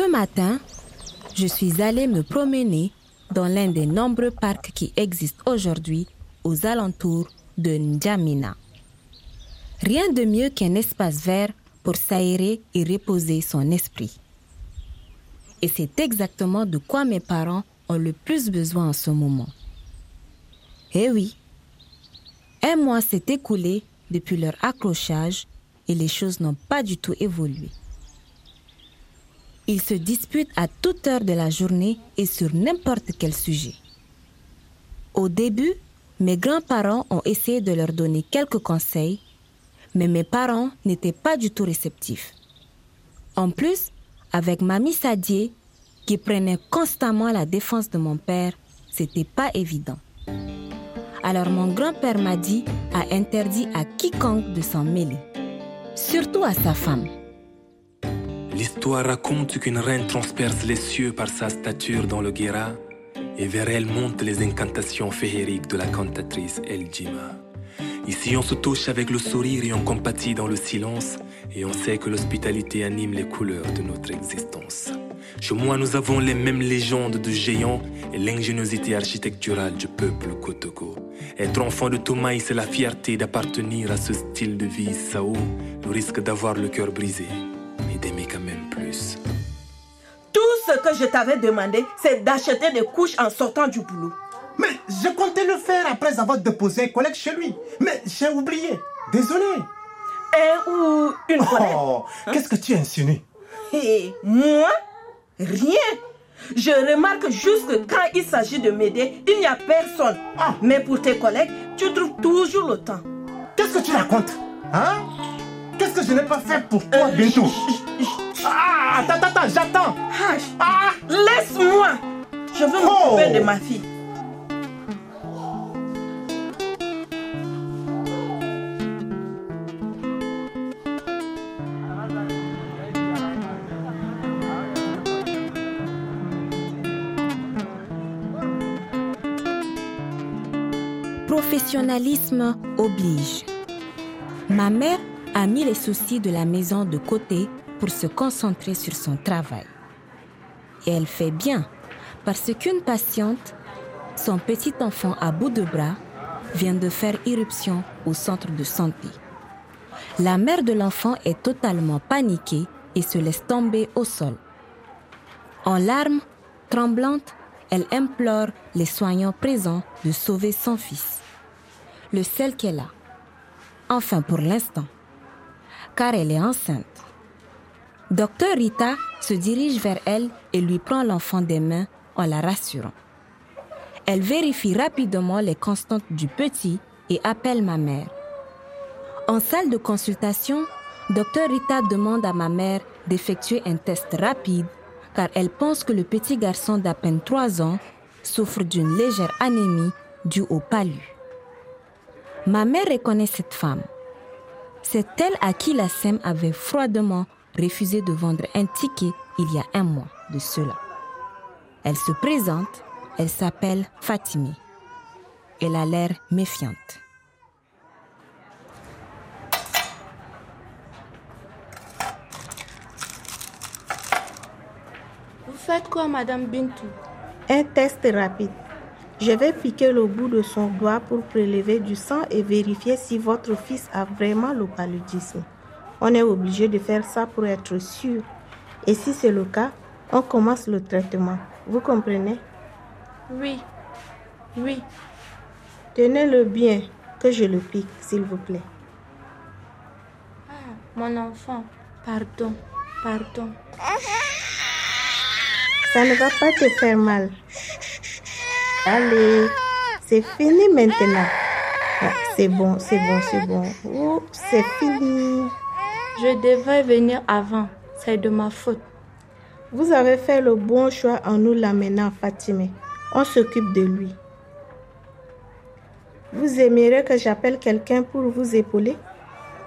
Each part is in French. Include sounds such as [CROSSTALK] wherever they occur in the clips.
Ce matin, je suis allée me promener dans l'un des nombreux parcs qui existent aujourd'hui aux alentours de N'Djamena. Rien de mieux qu'un espace vert pour s'aérer et reposer son esprit. Et c'est exactement de quoi mes parents ont le plus besoin en ce moment. Eh oui, un mois s'est écoulé depuis leur accrochage et les choses n'ont pas du tout évolué. Ils se disputent à toute heure de la journée et sur n'importe quel sujet. Au début, mes grands-parents ont essayé de leur donner quelques conseils, mais mes parents n'étaient pas du tout réceptifs. En plus, avec Mamie Sadier, qui prenait constamment la défense de mon père, c'était pas évident. Alors mon grand-père m'a dit, a interdit à quiconque de s'en mêler, surtout à sa femme. L'histoire raconte qu'une reine transperce les cieux par sa stature dans le Guéra, et vers elle montent les incantations féeriques de la cantatrice El Jima. Ici, on se touche avec le sourire et on compatit dans le silence, et on sait que l'hospitalité anime les couleurs de notre existence. Chez moi, nous avons les mêmes légendes de géants et l'ingéniosité architecturale du peuple Kotoko. Être enfant de Toumaï, c'est la fierté d'appartenir à ce style de vie Sao, le risque d'avoir le cœur brisé, mais d'aimer quand même ce que je t'avais demandé, c'est d'acheter des couches en sortant du boulot. Mais je comptais le faire après avoir déposé un collègue chez lui. Mais j'ai oublié. Désolé. Un ou une collègue Oh, qu'est-ce que tu insinues Et moi Rien. Je remarque juste que quand il s'agit de m'aider, il n'y a personne. Ah. Mais pour tes collègues, tu trouves toujours le temps. Qu'est-ce que tu racontes Hein? Qu'est-ce que je n'ai pas fait pour toi, Euh, bientôt? Ah, attends, attends, j'attends. Ah, Ah Laisse-moi. Je veux Oh. m'occuper de ma fille. Professionnalisme oblige. Ma mère a mis les soucis de la maison de côté pour se concentrer sur son travail. Et elle fait bien, parce qu'une patiente, son petit enfant à bout de bras, vient de faire irruption au centre de santé. La mère de l'enfant est totalement paniquée et se laisse tomber au sol. En larmes, tremblante, elle implore les soignants présents de sauver son fils, le seul qu'elle a. Enfin pour l'instant, car elle est enceinte. Docteur Rita se dirige vers elle et lui prend l'enfant des mains en la rassurant. Elle vérifie rapidement les constantes du petit et appelle ma mère. En salle de consultation, Docteur Rita demande à ma mère d'effectuer un test rapide car elle pense que le petit garçon d'à peine 3 ans souffre d'une légère anémie due au palu. Ma mère reconnaît cette femme. C'est elle à qui la SEM avait froidement refusé de vendre un ticket il y a un mois de cela. Elle se présente, elle s'appelle Fatimi. Elle a l'air méfiante. Vous faites quoi, Madame Bintou? Un test rapide. Je vais piquer le bout de son doigt pour prélever du sang et vérifier si votre fils a vraiment le paludisme. On est obligé de faire ça pour être sûr. Et si c'est le cas, on commence le traitement. Vous comprenez? Oui. Oui. Tenez-le bien, que je le pique, s'il vous plaît. Ah, mon enfant, pardon, pardon. Ça ne va pas te faire mal. Allez, c'est fini maintenant. Ah, c'est bon, c'est bon, c'est bon. Oh, c'est fini. Je devrais venir avant. C'est de ma faute. Vous avez fait le bon choix en nous l'amenant Fatimé. On s'occupe de lui. Vous aimeriez que j'appelle quelqu'un pour vous épauler?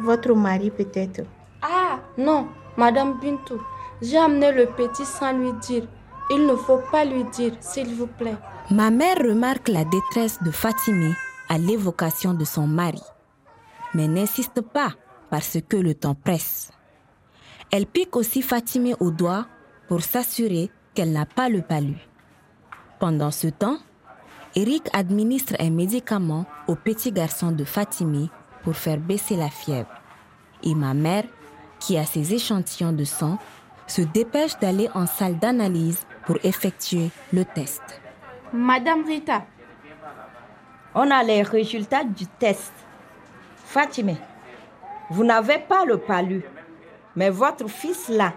Votre mari peut-être. Ah, non, Madame Bintou. J'ai amené le petit sans lui dire. Il ne faut pas lui dire, s'il vous plaît. Ma mère remarque la détresse de Fatimé à l'évocation de son mari, mais n'insiste pas parce que le temps presse. Elle pique aussi Fatimé au doigt pour s'assurer qu'elle n'a pas le palu. Pendant ce temps, Eric administre un médicament au petit garçon de Fatimi pour faire baisser la fièvre. Et ma mère, qui a ses échantillons de sang, se dépêche d'aller en salle d'analyse pour effectuer le test. Madame Rita, On a les résultats du test. Fatime, vous n'avez pas le palu, mais votre fils là.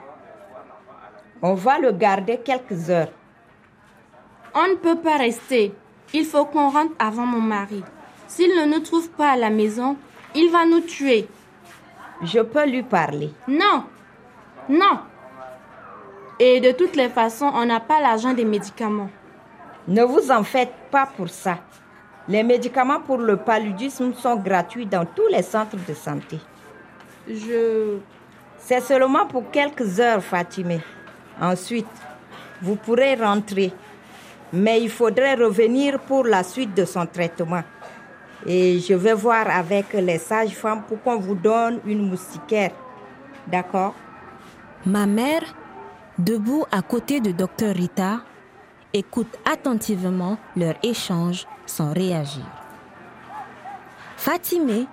On va le garder quelques heures. on ne peut pas rester. Il faut qu'on rentre avant mon mari. S'il ne nous trouve pas à la maison, il va nous tuer. Je peux lui parler. Non, non. Et de toutes les façons, on n'a pas l'argent des médicaments. Ne vous en faites pas pour ça. Les médicaments pour le paludisme sont gratuits dans tous les centres de santé. Je... C'est seulement pour quelques heures, Fatime. Ensuite, vous pourrez rentrer. Mais il faudrait revenir pour la suite de son traitement. Et je vais voir avec les sages-femmes pour qu'on vous donne une moustiquaire. D'accord? Ma mère, debout à côté de Dr Rita, écoute attentivement leur échange sans réagir. Fatimé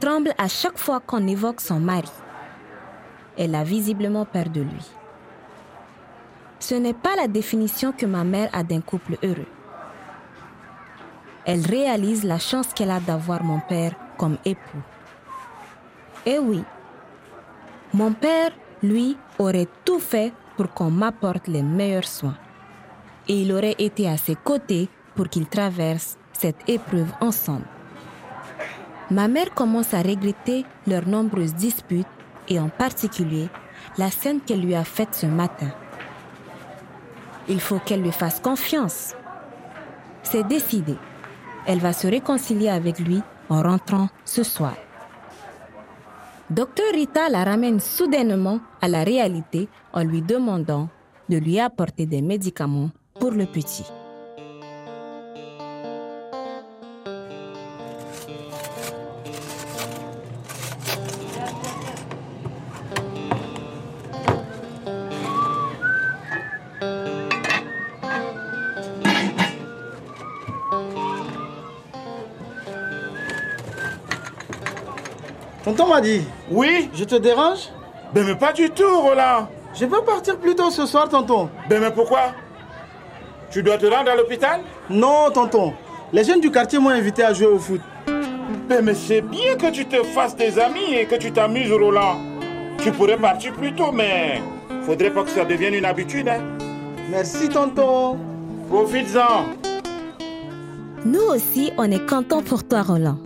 tremble à chaque fois qu'on évoque son mari. Elle a visiblement peur de lui. Ce n'est pas la définition que ma mère a d'un couple heureux. Elle réalise la chance qu'elle a d'avoir mon père comme époux. Et oui, mon père, lui, aurait tout fait pour qu'on m'apporte les meilleurs soins. Et il aurait été à ses côtés pour qu'ils traversent cette épreuve ensemble. Ma mère commence à regretter leurs nombreuses disputes et en particulier la scène qu'elle lui a faite ce matin. Il faut qu'elle lui fasse confiance. C'est décidé. Elle va se réconcilier avec lui en rentrant ce soir. Docteur Rita la ramène soudainement à la réalité en lui demandant de lui apporter des médicaments pour le petit. Tonton m'a dit, Oui je te dérange? Ben mais pas du tout, Roland. Je veux partir plus tôt ce soir, tonton. Ben mais pourquoi? Tu dois te rendre à l'hôpital? Non, tonton. Les jeunes du quartier m'ont invité à jouer au foot. Ben mais c'est bien que tu te fasses des amis et que tu t'amuses, Roland. Tu pourrais partir plus tôt, mais faudrait pas que ça devienne une habitude, hein. Merci, tonton. Profites-en. Nous aussi, on est contents pour toi, Roland.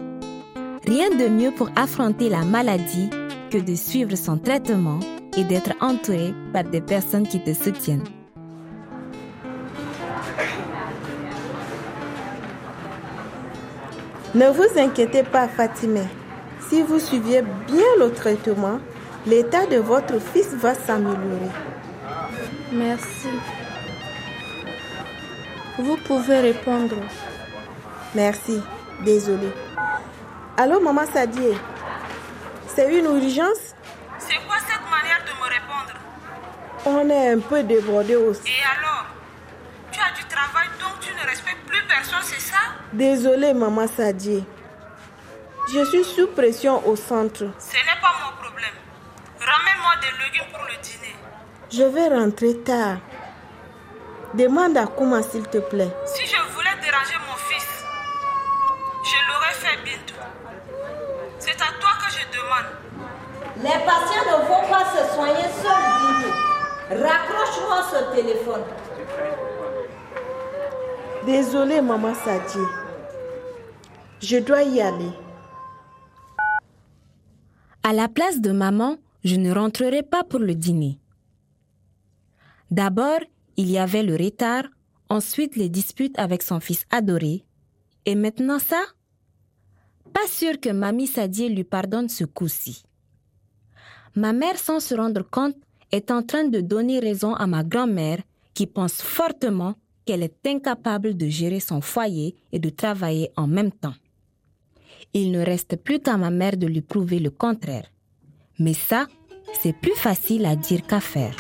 Rien de mieux pour affronter la maladie que de suivre son traitement et d'être entouré par des personnes qui te soutiennent. Ne vous inquiétez pas, Fatimé. Si vous suiviez bien le traitement, l'état de votre fils va s'améliorer. Merci. Vous pouvez répondre. Merci. Désolé. Allô, maman Sadie C'est une urgence? C'est quoi cette manière de me répondre? On est un peu débordé aussi. Et alors? Tu as du travail donc tu ne respectes plus personne, c'est ça? Désolée, maman Sadie. Je suis sous pression au centre. Ce n'est pas mon problème. Ramène-moi des légumes pour le dîner. Je vais rentrer tard. Demande à Kouma, s'il te plaît. Si je voulais déranger mon fils, je l'aurais fait bientôt. C'est à toi que je demande. Les patients ne vont pas se soigner seuls. Raccroche-moi ce téléphone. Désolée, maman Sadie. Je dois y aller. À la place de maman, je ne rentrerai pas pour le dîner. D'abord, il y avait le retard, ensuite les disputes avec son fils adoré, et maintenant ça? Pas sûr que Mamie Sadie lui pardonne ce coup-ci. Ma mère, sans se rendre compte, est en train de donner raison à ma grand-mère qui pense fortement qu'elle est incapable de gérer son foyer et de travailler en même temps. Il ne reste plus qu'à ma mère de lui prouver le contraire. Mais ça, c'est plus facile à dire qu'à faire.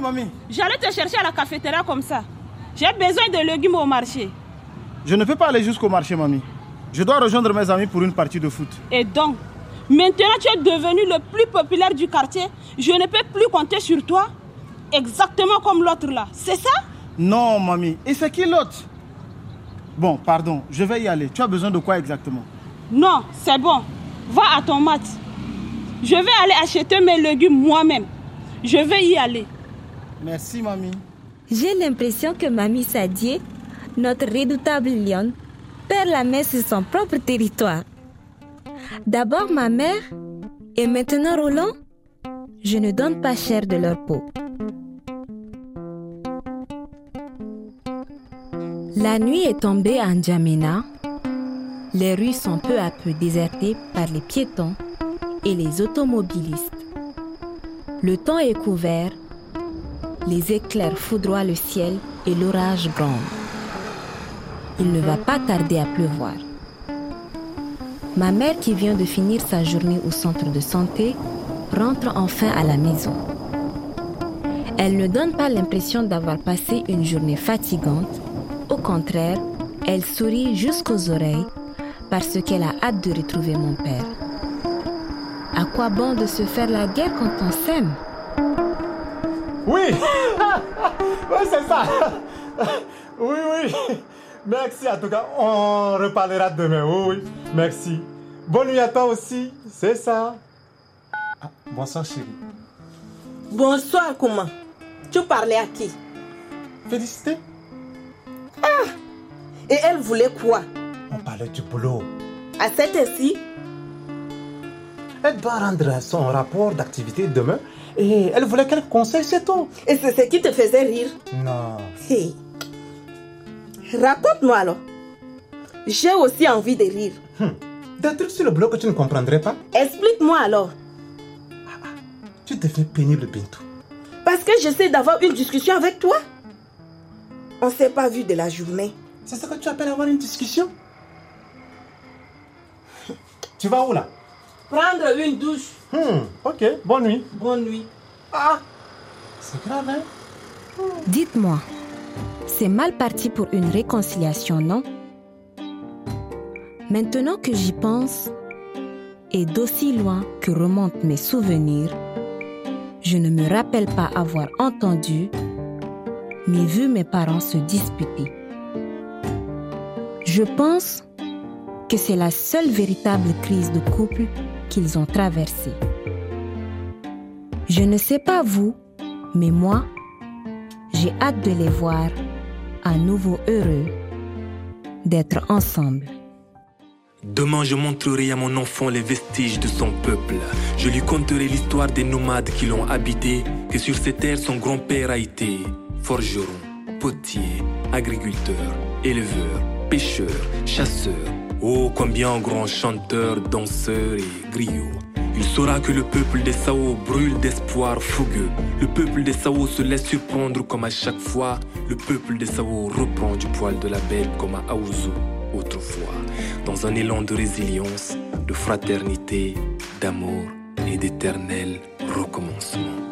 Mamie J'allais te chercher à la cafétéria comme ça. J'ai besoin de légumes au marché. Je ne peux pas aller jusqu'au marché, mamie. Je dois rejoindre mes amis pour une partie de foot. Et donc, maintenant tu es devenu le plus populaire du quartier. Je ne peux plus compter sur toi. Exactement comme l'autre là. C'est ça? Non, mamie. Et c'est qui l'autre? Bon, pardon, je vais y aller. Tu as besoin de quoi exactement? Non, c'est bon. Va à ton mat. Je vais aller acheter mes légumes moi-même. Je vais y aller. Merci, mamie. J'ai l'impression que Mamie Sadie, notre redoutable lionne, perd la main sur son propre territoire. D'abord ma mère et maintenant Roland, je ne donne pas cher de leur peau. La nuit est tombée à N'Djamena. Les rues sont peu à peu désertées par les piétons et les automobilistes. Le temps est couvert, les éclairs foudroient le ciel et l'orage gronde. Il ne va pas tarder à pleuvoir. Ma mère qui vient de finir sa journée au centre de santé rentre enfin à la maison. Elle ne donne pas l'impression d'avoir passé une journée fatigante. Au contraire, elle sourit jusqu'aux oreilles parce qu'elle a hâte de retrouver mon père. À quoi bon de se faire la guerre quand on s'aime? Oui. [LAUGHS] Oui, c'est ça. [LAUGHS] Oui, oui. Merci en tout cas, on reparlera demain, oui, oui. Merci. Bonne nuit à toi aussi, c'est ça. Ah, bonsoir chérie. Bonsoir, comment Tu parlais à qui? Félicité. Ah! Et elle voulait quoi? On parlait du boulot. À cette heure-ci? Elle doit rendre son rapport d'activité demain et elle voulait quelques conseils, c'est tout. Et c'est ce qui te faisait rire Non. Hey. Raconte-moi alors. J'ai aussi envie de rire. Hum. Des trucs sur le boulot que tu ne comprendrais pas? Explique-moi alors. Tu deviens pénible, Bintou. Parce que j'essaie d'avoir une discussion avec toi. On ne s'est pas vu de la journée. C'est ce que tu appelles avoir une discussion? Tu vas où là? Prendre une douche. Hum, ok, bonne nuit. Bonne nuit. Ah C'est grave, hein? Dites-moi, c'est mal parti pour une réconciliation, non? Maintenant que j'y pense, et d'aussi loin que remontent mes souvenirs, je ne me rappelle pas avoir entendu ni vu mes parents se disputer. Je pense que c'est la seule véritable crise de couple qu'ils ont traversée. Je ne sais pas vous, mais moi, j'ai hâte de les voir à nouveau heureux d'être ensemble. Demain, je montrerai à mon enfant les vestiges de son peuple. Je lui conterai l'histoire des nomades qui l'ont habité, que sur ces terres son grand-père a été forgeron, potier, agriculteur, éleveur, pêcheur, chasseur. Oh, combien grand chanteur, danseur et griot. Il saura que le peuple des Sao brûle d'espoir fougueux. Le peuple des Sao se laisse surprendre comme à chaque fois. Le peuple des Sao reprend du poil de la bête comme à Aouzou autrefois. Dans un élan de résilience, de fraternité, d'amour et d'éternel recommencement.